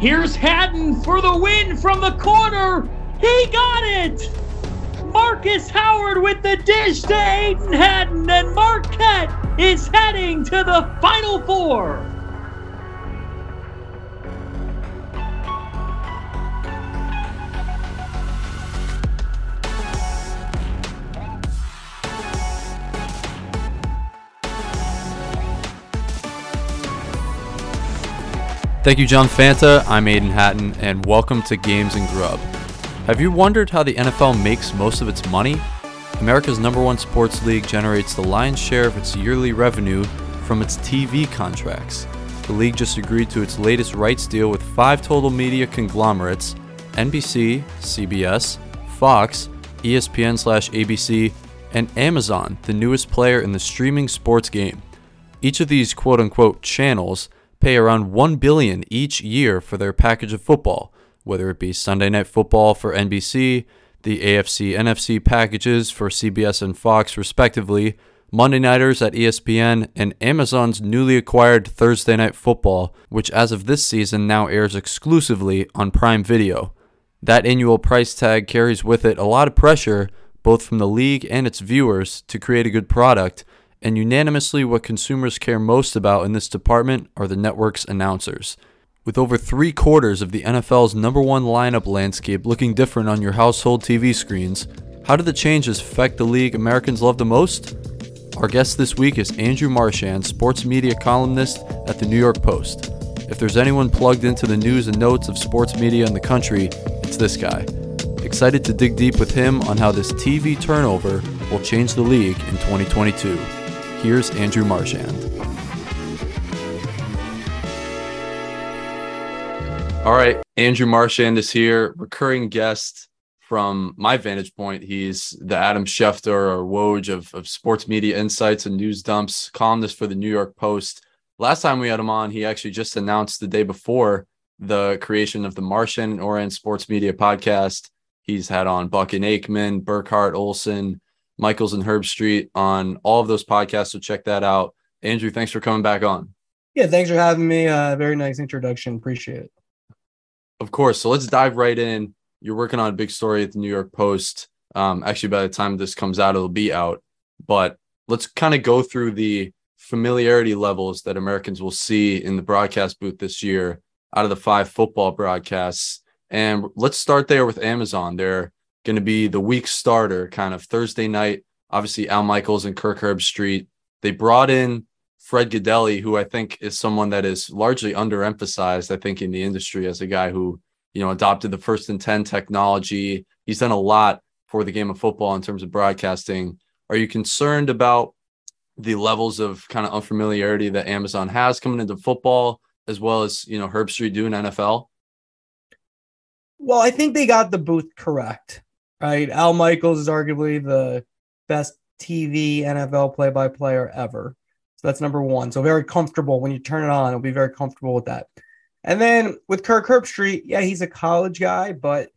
Here's Hatton for the win from the corner. He got it. Marcus Howard with the dish to Aidan Hatton, and Marquette is heading to the Final Four. Thank you, John Fanta. I'm Aidan Hatton, and welcome to Games and Grub. Have you wondered how the NFL makes most of its money? America's number one sports league generates the lion's share of its yearly revenue from its TV contracts. The league just agreed to its latest rights deal with five total media conglomerates NBC, CBS, Fox, ESPN slash ABC, and Amazon, the newest player in the streaming sports game. Each of these quote unquote channels pay around 1 billion each year for their package of football, whether it be Sunday Night Football for NBC, the AFC NFC packages for CBS and Fox respectively, Monday Nighters at ESPN, and Amazon's newly acquired Thursday Night Football, which as of this season now airs exclusively on Prime Video. That annual price tag carries with it a lot of pressure, both from the league and its viewers, to create a good product, and unanimously what consumers care most about in this department are the network's announcers. With over three quarters of the NFL's number one lineup landscape looking different on your household TV screens, how do the changes affect the league Americans love the most? Our guest this week is Andrew Marchand, sports media columnist at the New York Post. If there's anyone plugged into the news and notes of sports media in the country, it's this guy. Excited to dig deep with him on how this TV turnover will change the league in 2022. Here's Andrew Marchand. All right, Andrew Marchand is here, recurring guest from my vantage point. He's the Adam Schefter or Woj of, of sports media insights and news dumps, columnist for the New York Post. Last time we had him on, he actually just announced the day before the creation of the Marchand and Ourand Sports Media podcast. He's had on Buck and Aikman, Burkhardt, Olsen, Michaels and Herbstreit on all of those podcasts. So check that out. Andrew, thanks for coming back on. Yeah, thanks for having me. Uh, very nice introduction. Appreciate it. Of course. So let's dive right in. You're working on a big story at the New York Post. Um, actually, by the time this comes out, it'll be out. But let's kind of go through the familiarity levels that Americans will see in the broadcast booth this year out of the five football broadcasts. And let's start there with Amazon. They're going to be the week starter kind of Thursday night. Obviously, Al Michaels and Kirk Herbstreit. They brought in Fred Gaudelli, who I think is someone that is largely underemphasized, I think, in the industry as a guy who, you know, adopted the first and 10 technology. He's done a lot for the game of football in terms of broadcasting. Are you concerned about the levels of kind of unfamiliarity that Amazon has coming into football, as well as, you know, Herbstreit doing NFL? Well, I think they got the booth correct right? Al Michaels is arguably the best TV NFL play by player ever. So that's number one. So very comfortable when you turn it on, it'll be very comfortable with that. And then with Kirk Herbstreit, yeah, he's a college guy, but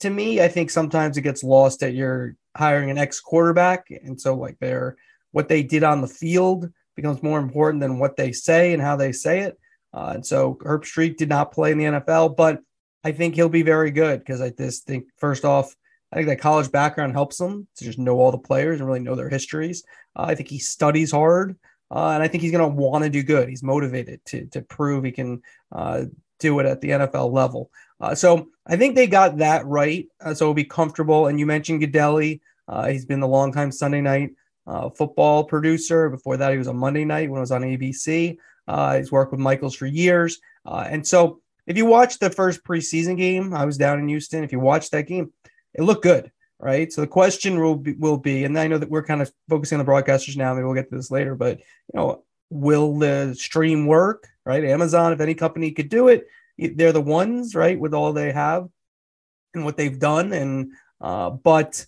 to me, I think sometimes it gets lost that you're hiring an ex quarterback. And so, like, they're what they did on the field becomes more important than what they say and how they say it. Uh, and so, Herbstreit did not play in the NFL, but I think he'll be very good because I just think, first off, I think that college background helps him to just know all the players and really know their histories. Uh, I think he studies hard, uh, and I think he's going to want to do good. He's motivated to to prove he can uh, do it at the NFL level. Uh, so I think they got that right. Uh, so it'll be comfortable. And you mentioned Gaudelli. Uh, he's been the longtime Sunday night football producer. Before that, he was on Monday night when it was on ABC. he's worked with Michaels for years, and so. If you watch the first preseason game, I was down in Houston. If you watch that game, it looked good, right? So the question will be, will be, and I know that we're kind of focusing on the broadcasters now. Maybe we'll get to this later, but you know, will the stream work? Right? Amazon, if any company could do it, they're the ones, right, with all they have and what they've done. And uh, but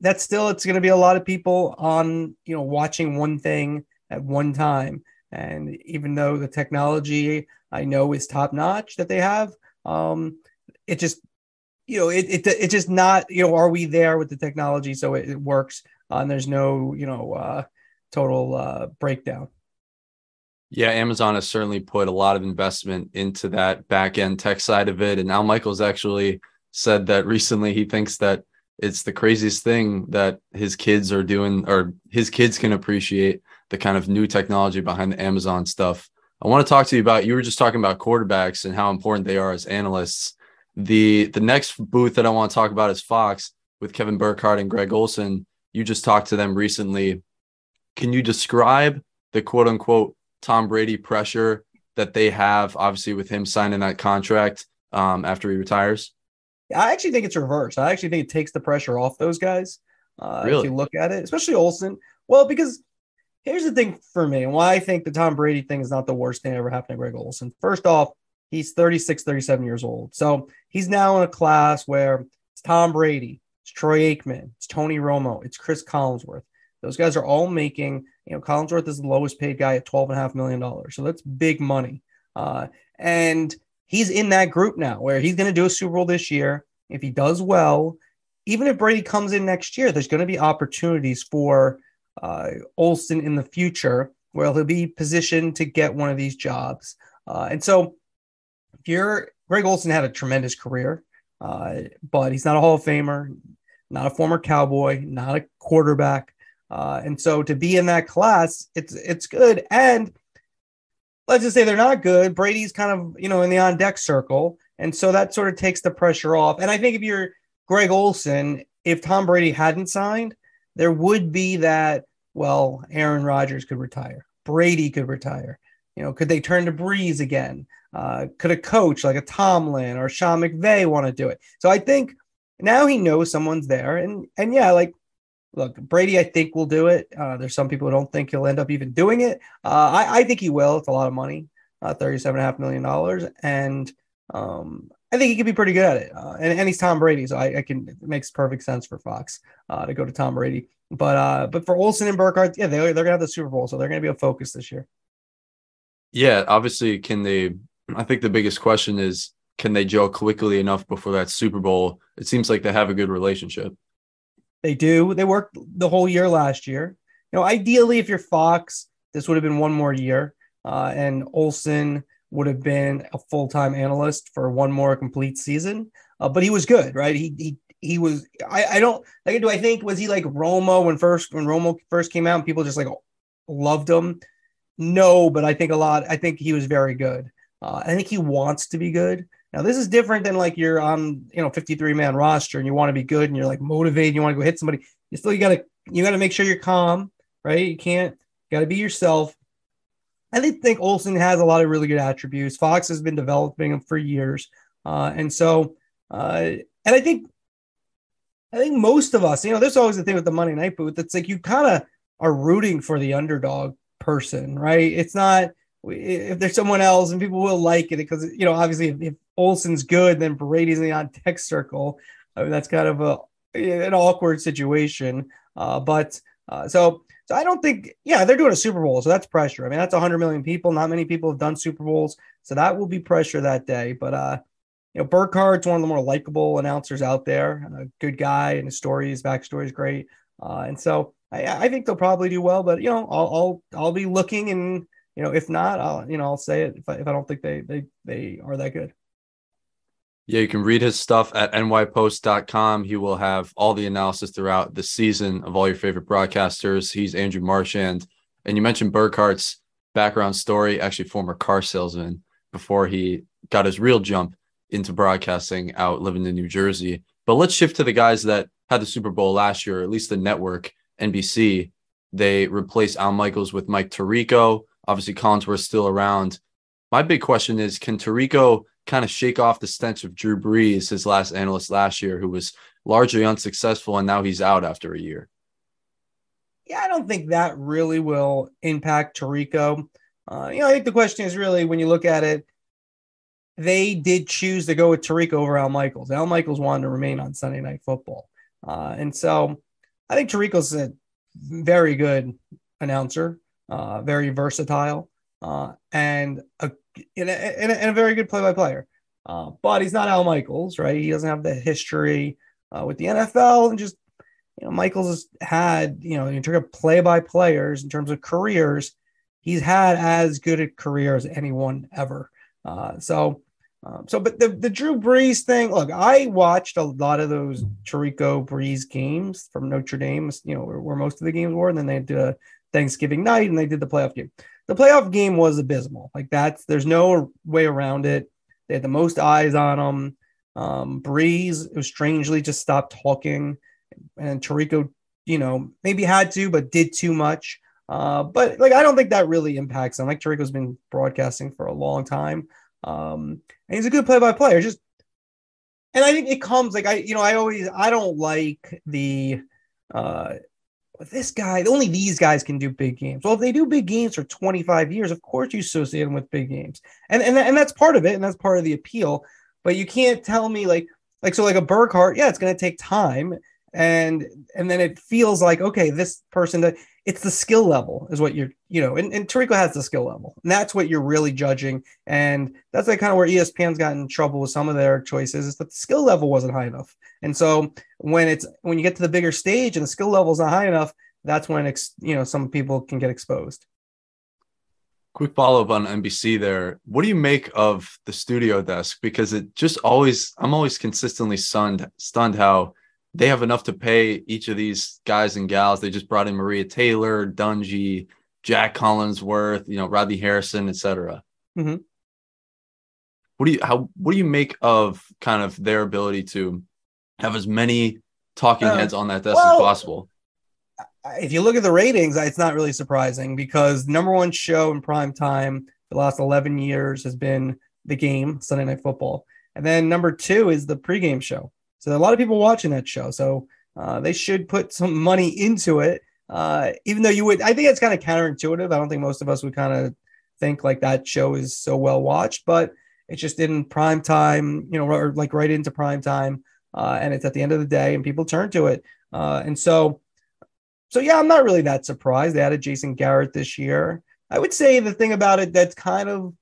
that's still it's going to be a lot of people on you know watching one thing at one time. And even though the technology I know is top notch that they have, um, it just you know, it, it it's just not, you know, are we there with the technology so it, it works uh, and there's no, you know, uh, total uh, breakdown. Yeah, Amazon has certainly put a lot of investment into that back end tech side of it. And Al Michaels actually said that recently he thinks that it's the craziest thing that his kids are doing, or his kids can appreciate the kind of new technology behind the Amazon stuff. I want to talk to you about you were just talking about quarterbacks and how important they are as analysts. The the next booth that I want to talk about is Fox with Kevin Burkhardt and Greg Olsen. You just talked to them recently. Can you describe the quote unquote Tom Brady pressure that they have, obviously, with him signing that contract um, after he retires? I actually think it's reversed. I actually think it takes the pressure off those guys. Uh, really? If you look at it, especially Olsen. Well, because here's the thing for me and why I think the Tom Brady thing is not the worst thing that ever happened to Greg Olsen. First off, he's 36, 37 years old. So he's now in a class where it's Tom Brady, it's Troy Aikman, it's Tony Romo, it's Cris Collinsworth. Those guys are all making, you know, Collinsworth is the lowest paid guy at $12.5 million. So that's big money. Uh, and he's in that group now where he's going to do a Super Bowl this year. If he does well, even if Brady comes in next year, there's going to be opportunities for uh, Olsen in the future where he'll be positioned to get one of these jobs. Uh, and so, if you're Greg Olsen had a tremendous career, uh, but he's not a Hall of Famer, not a former Cowboy, not a quarterback. Uh, and so to be in that class, it's it's good. And let's just say they're not good. Brady's kind of you know in the on deck circle, and so that sort of takes the pressure off. And I think if you're Greg Olsen, if Tom Brady hadn't signed, there would be that. Well, Aaron Rodgers could retire. Brady could retire. You know, could they turn to Brees again? Uh, could a coach like a Tomlin or Sean McVay want to do it? So I think now he knows someone's there, and and yeah, like look, Brady, I think will do it. Uh, there's some people who don't think he'll end up even doing it. Uh, I, I, think he will. It's a lot of money, uh, $37.5 million. And um, I think he could be pretty good at it. Uh, and, and he's Tom Brady. So I, I, can, it makes perfect sense for Fox uh, to go to Tom Brady. But uh, but for Olsen and Burkhardt, yeah, they, they're to have the Super Bowl. So they're to be a focus this year. Yeah, obviously, can they? I think the biggest question is can they gel quickly enough before that Super Bowl? It seems like they have a good relationship. They do. They worked the whole year last year. You know, ideally, if you're Fox, this would have been one more year, uh, and Olsen would have been a full time analyst for one more complete season. Uh, but he was good, right? He he he was. I I don't like. Do I think was he like Romo when first when Romo first came out and people just like loved him? No, but I think a lot. I think he was very good. Uh, I think he wants to be good. Now this is different than like you're on, you know, 53 man roster and you want to be good and you're like motivated, you want to go hit somebody. You still you gotta you gotta make sure you're calm, right? You can't gotta be yourself. I think Olsen has a lot of really good attributes. Fox has been developing him for years. Uh, and so uh, and I think I think most of us, you know, there's always the thing with the Monday night booth. It's like you kind of are rooting for the underdog person, right? It's not if there's someone else and people will like it because you know obviously if, if Olsen's good then Brady's in the on tech circle. I mean, that's kind of a an awkward situation. Uh, but uh, so so I don't think yeah they're doing a Super Bowl so that's pressure. I mean that's 100 million people. Not many people have done Super Bowls so that will be pressure that day. But uh you know Burkhardt's one of the more likable announcers out there a good guy and his story his backstory is great. Uh, and so I, I think they'll probably do well but you know I'll I'll, I'll be looking and you know, if not, I'll you know I'll say it if I, if I don't think they they they are that good. Yeah, you can read his stuff at nypost.com. He will have all the analysis throughout the season of all your favorite broadcasters. He's Andrew Marchand. And you mentioned Burkhardt's background story, actually former car salesman before he got his real jump into broadcasting out living in New Jersey. But let's shift to the guys that had the Super Bowl last year, at least the network, NBC. They replaced Al Michaels with Mike Tirico. Obviously, Collinsworth still around. My big question is can Tirico kind of shake off the stench of Drew Brees, his last analyst last year, who was largely unsuccessful and now he's out after a year? Yeah, I don't think that really will impact Tirico. Uh, you know, I think the question is really when you look at it, they did choose to go with Tirico over Al Michaels. Al Michaels wanted to remain on Sunday Night Football. Uh, and so I think Tirico's a very good announcer uh, very versatile, uh, and a, and a, and a very good play by player. Uh, but he's not Al Michaels, right? He doesn't have the history uh, with the NFL, and just you know, Michaels has had you know in terms of play by players in terms of careers. he's had as good a career as anyone ever. Uh, so, um, so, but the, the Drew Brees thing, look, I watched a lot of those Tirico Brees games from Notre Dame, you know, where, where, most of the games were. And then they did a Thanksgiving night and they did the playoff game. The playoff game was abysmal. Like that's, there's no way around it. They had the most eyes on them. Um, Brees was strangely just stopped talking. And Tirico, you know, maybe had to, but did too much. Uh, but like, I don't think that really impacts him. Like Tirico's been broadcasting for a long time. Um, and he's a good play by player. Just, and I think it comes like I, you know, I always, I don't like the, uh, this guy, only these guys can do big games. Well, if they do big games for 25 years, of course you associate them with big games. And, and, and that's part of it. And that's part of the appeal. But you can't tell me like, like, so like a Burkhardt, yeah, it's going to take time. And, and then it feels like, okay, this person that it's the skill level is what you're, you know, and, and has the skill level, and that's what you're really judging. And that's like kind of where ESPN's gotten in trouble with some of their choices is that the skill level wasn't high enough. And so when it's when you get to the bigger stage and the skill level is not high enough, that's when it's, you know some people can get exposed. Quick follow up on NBC there. What do you make of the studio desk? Because it just always, I'm always consistently stunned, stunned how they have enough to pay each of these guys and gals. They just brought in Maria Taylor, Dungy, Jack Collinsworth, you know, Rodney Harrison, etc. Mm-hmm. What do you how what do you make of kind of their ability to have as many talking uh, heads on that desk well, as possible? If you look at the ratings, it's not really surprising because number one show in prime time the last 11 years has been the game, Sunday Night Football. And then number two is the pregame show. So a lot of people watching that show. So uh, they should put some money into it. Uh, even though you would, I think it's kind of counterintuitive. I don't think most of us would kind of think like that show is so well watched, but it's just in prime time, you know, or like right into prime time. Uh, and it's at the end of the day and people turn to it. Uh, and so, so yeah, I'm not really that surprised. They added Jason Garrett this year. I would say the thing about it that's kind of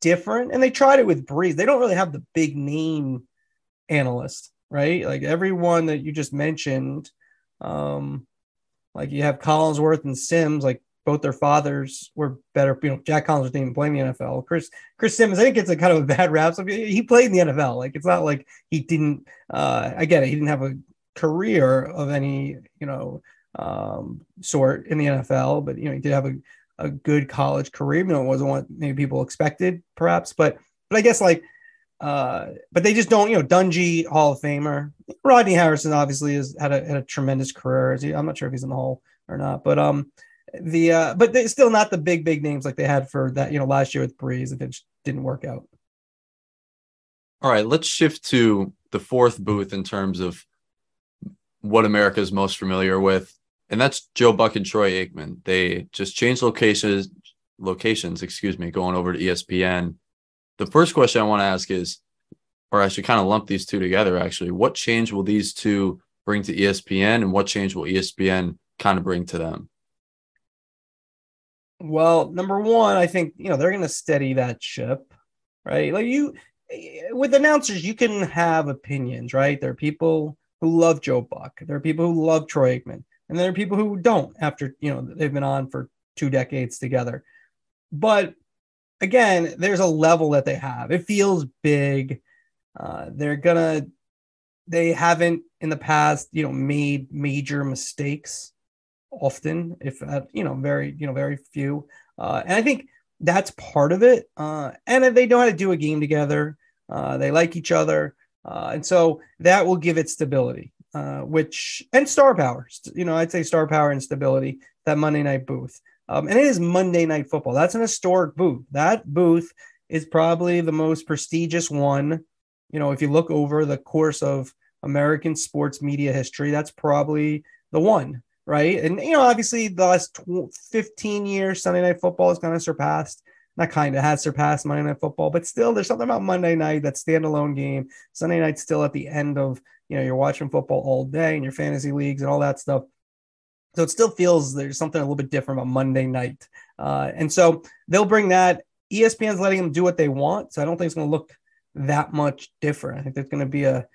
different, and they tried it with Brees. They don't really have the big name analyst, right? Like everyone that you just mentioned, um, like you have Collinsworth and Simms, like both their fathers were better. You know, Jack Collinsworth didn't even play in the NFL. Chris Chris Simms, I think it's a kind of a bad rap. So he played in the NFL. Like it's not like he didn't. Uh, I get it. He didn't have a career of any you know um, sort in the NFL, but you know he did have a, a good college career. You know, it wasn't what maybe people expected, perhaps. But but I guess like uh, but they just don't, you know, Dungy, Hall of Famer. Rodney Harrison obviously has had a, had a tremendous career. I'm not sure if he's in the Hall or not, but um, the uh, but they still not the big big names like they had for that, you know, last year with Brees. If it didn't work out. All right, let's shift to the fourth booth in terms of what America is most familiar with, and that's Joe Buck and Troy Aikman. They just changed locations, locations, excuse me, going over to ESPN the first question I want to ask is, or I should kind of lump these two together actually. What change will these two bring to ESPN and what change will ESPN kind of bring to them? Well, number one, I think, you know, they're going to steady that ship, right? Like you, with announcers, you can have opinions, right? There are people who love Joe Buck, there are people who love Troy Aikman, and there are people who don't after, you know, they've been on for two decades together. But again, there's a level that they have. It feels big. Uh, they're gonna. They haven't in the past, you know, made major mistakes often, if uh, you know, very, you know, very few. Uh, and I think that's part of it. Uh, and they know how to do a game together. Uh, they like each other, uh, and so that will give it stability. Uh, which and star power, you know, I'd say star power and stability. That Monday night booth. Um, and it is Monday Night Football. That's an historic booth. That booth is probably the most prestigious one. You know, if you look over the course of American sports media history, that's probably the one, right? And, you know, obviously the last 15 years, Sunday Night Football has kind of surpassed, not kind of has surpassed Monday Night Football, but still there's something about Monday night, that standalone game. Sunday night still at the end of, you know, you're watching football all day and your fantasy leagues and all that stuff. So it still feels there's something a little bit different about Monday night. Uh, and so they'll bring that. ESPN's letting them do what they want. So I don't think it's going to look that much different. I think there's going to be a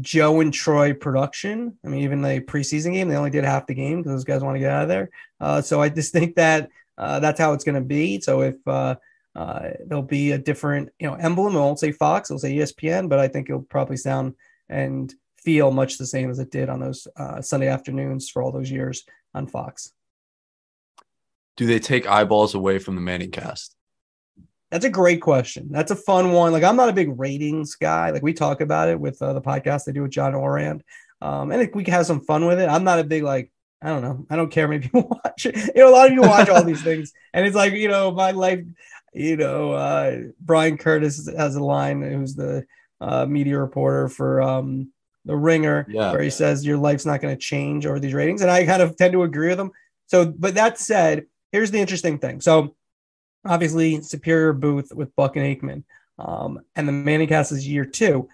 Joe and Troy production. I mean, even the preseason game, they only did half the game because those guys want to get out of there. Uh, so I just think that uh, that's how it's going to be. So if uh, uh, there'll be a different, you know, emblem, it won't say Fox, it'll say ESPN, but I think it'll probably sound and feel much the same as it did on those uh, Sunday afternoons for all those years on Fox. Do they take eyeballs away from the Manning cast? That's a great question. That's a fun one. Like I'm not a big ratings guy. Like we talk about it with uh, the podcast they do with John Ourand, um, and we can have some fun with it. I'm not a big like I don't know. I don't care many people watch it. You know, a lot of you watch all these things, and it's like you know my life. You know, uh, Bryan Curtis has a line. Who's the uh, media reporter for um, the Ringer, Yeah. where he says your life's not going to change over these ratings, and I kind of tend to agree with him. So, but that said, here's the interesting thing. So, obviously, superior booth with Buck and Aikman, um, and the Manning cast is year two.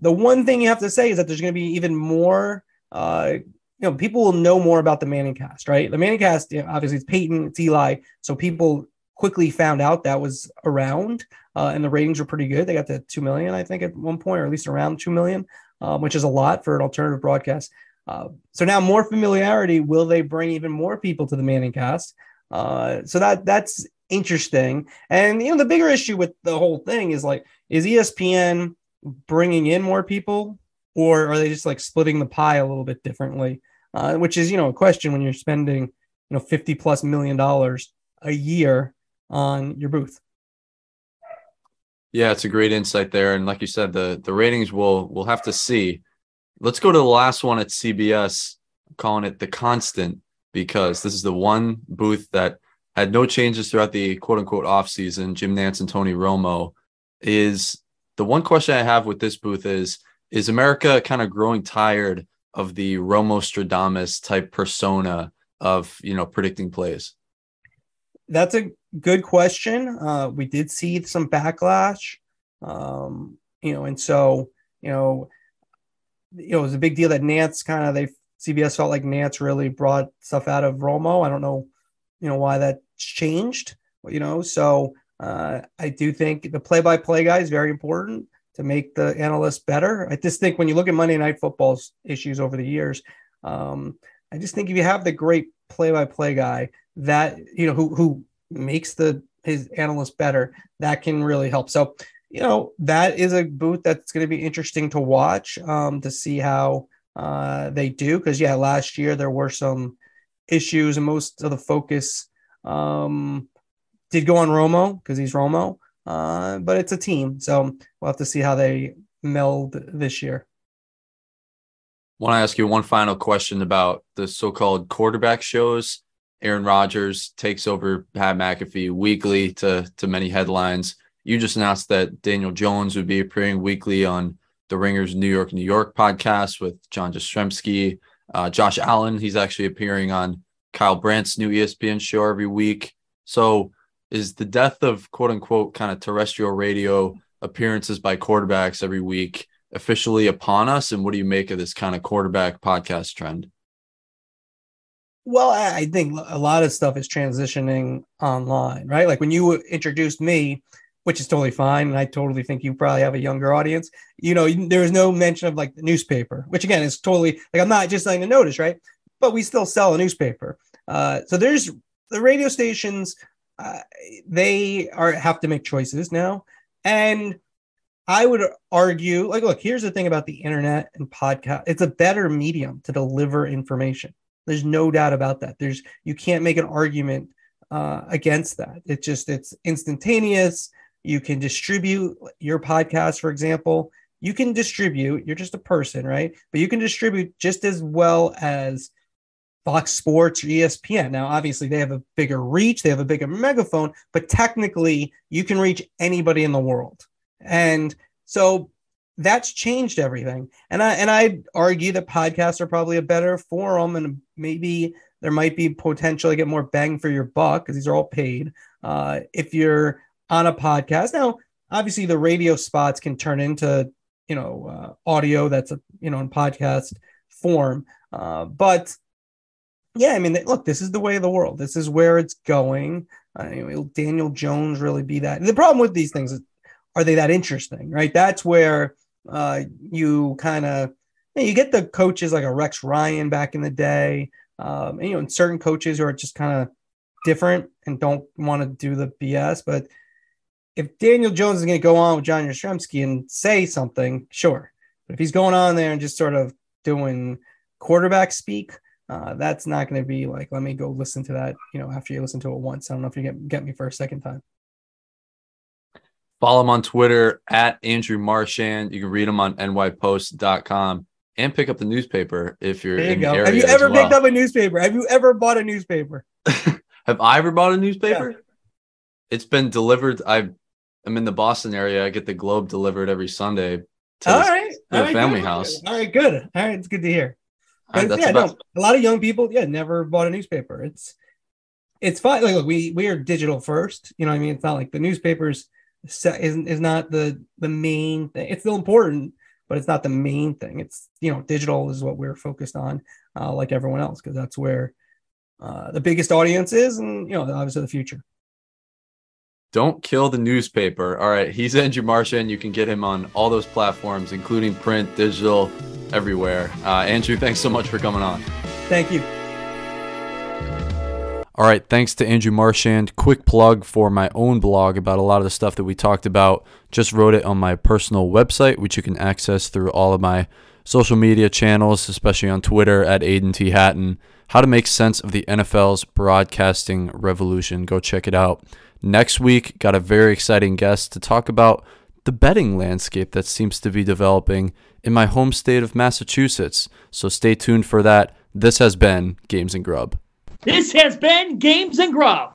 The one thing you have to say is that there's going to be even more. Uh, you know, people will know more about the Manning cast, right? The Manning cast, you know, obviously, it's Peyton, it's Eli, so people quickly found out that was around, uh, and the ratings were pretty good. They got to two million, I think, at one point, or at least around two million, um, which is a lot for an alternative broadcast. Uh, so now more familiarity. Will they bring even more people to the Manning cast? Uh, so that that's interesting. And you know, the bigger issue with the whole thing is like, is ESPN bringing in more people, or are they just like splitting the pie a little bit differently? Uh, which is you know a question when you're spending you know fifty plus million dollars a year on your booth. Yeah, it's a great insight there, and like you said, the the ratings will we'll have to see. Let's go to the last one at CBS, calling it the constant because this is the one booth that had no changes throughout the quote unquote off season. Jim Nantz and Tony Romo is the one question I have with this booth is is America kind of growing tired of the Romo Stradamus type persona of you know predicting plays? That's a good question. Uh, we did see some backlash, um, you know, and so you know, you know, it was a big deal that Nantz kind of they CBS felt like Nantz really brought stuff out of Romo. I don't know, you know, why that's changed, you know. So uh, I do think the play-by-play guy is very important to make the analysts better. I just think when you look at Monday Night Football's issues over the years, um, I just think if you have the great play-by-play guy that you know who who makes the his analyst better, that can really help. So you know that is a boot that's going to be interesting to watch um, to see how uh, they do because yeah, last year there were some issues and most of the focus um, did go on Romo because he's Romo, uh, but it's a team, so we'll have to see how they meld this year. Want to ask you one final question about the so-called quarterback shows. Aaron Rodgers takes over Pat McAfee weekly to to many headlines. You just announced that Daniel Jones would be appearing weekly on the Ringers New York New York podcast with John Jastremski. Uh, Josh Allen, he's actually appearing on Kyle Brandt's new ESPN show every week. So, is the death of quote unquote kind of terrestrial radio appearances by quarterbacks every week officially upon us? And what do you make of this kind of quarterback podcast trend? Well, I think a lot of stuff is transitioning online, right? Like when you introduced me, which is totally fine, and I totally think you probably have a younger audience. You know, there was no mention of like the newspaper, which again is totally like I'm not just saying to notice, right? But we still sell a newspaper. Uh, so there's the radio stations. Uh, they are have to make choices now, and I would argue, like, look, here's the thing about the internet and podcast: it's a better medium to deliver information. There's no doubt about that. There's you can't make an argument uh, against that. It just it's instantaneous. You can distribute your podcast, for example. You can distribute. You're just a person, right? But you can distribute just as well as Fox Sports or ESPN. Now, obviously, they have a bigger reach. They have a bigger megaphone, but technically, you can reach anybody in the world. And so that's changed everything. And I and I argue that podcasts are probably a better forum, and maybe there might be potential to get more bang for your buck because these are all paid. Uh, if you're on a podcast now, obviously the radio spots can turn into you know uh, audio that's a you know in podcast form, uh, but yeah, I mean, look, this is the way of the world. This is where it's going. You know, will Daniel Jones really be that? The problem with these things is, are they that interesting, right? That's where uh, you kind of you, know, you get the coaches like a Rex Ryan back in the day, um, and you know, and certain coaches who are just kind of different and don't want to do the BS. But if Daniel Jones is going to go on with John Jastremski and say something, sure. But if he's going on there and just sort of doing quarterback speak, uh, that's not going to be like, let me go listen to that, you know, after you listen to it once. I don't know if you get, get me for a second time. Follow him on Twitter at Andrew Marchand. You can read him on nypost.com and pick up the newspaper if you're There you in go. the area. Have you ever well. picked up a newspaper? Have you ever bought a newspaper? Have I ever bought a newspaper? It's been delivered. I am in the Boston area. I get the Globe delivered every Sunday to All the- right. the All right, family good. house. All right, good. All right, it's good to hear. Right, yeah, about no, a lot of young people, yeah, never bought a newspaper. It's it's fine. Like, look, we we are digital first. You know, what I mean, it's not like the newspapers se- is is not the the main thing. It's still important, but it's not the main thing. It's you know, digital is what we're focused on, uh, like everyone else, because that's where uh, the biggest audience is, and you know, obviously the future. Don't kill the newspaper. All right. He's Andrew Marchand. You can get him on all those platforms, including print, digital, everywhere. Uh, Andrew, thanks so much for coming on. Thank you. All right, thanks to Andrew Marchand. Quick plug for my own blog about a lot of the stuff that we talked about. Just wrote it on my personal website, which you can access through all of my social media channels, especially on Twitter at Aidan T. Hatton. How to make sense of the NFL's broadcasting revolution. Go check it out. Next week, got a very exciting guest to talk about the betting landscape that seems to be developing in my home state of Massachusetts. So stay tuned for that. This has been Games and Grub. This has been Games and Grub.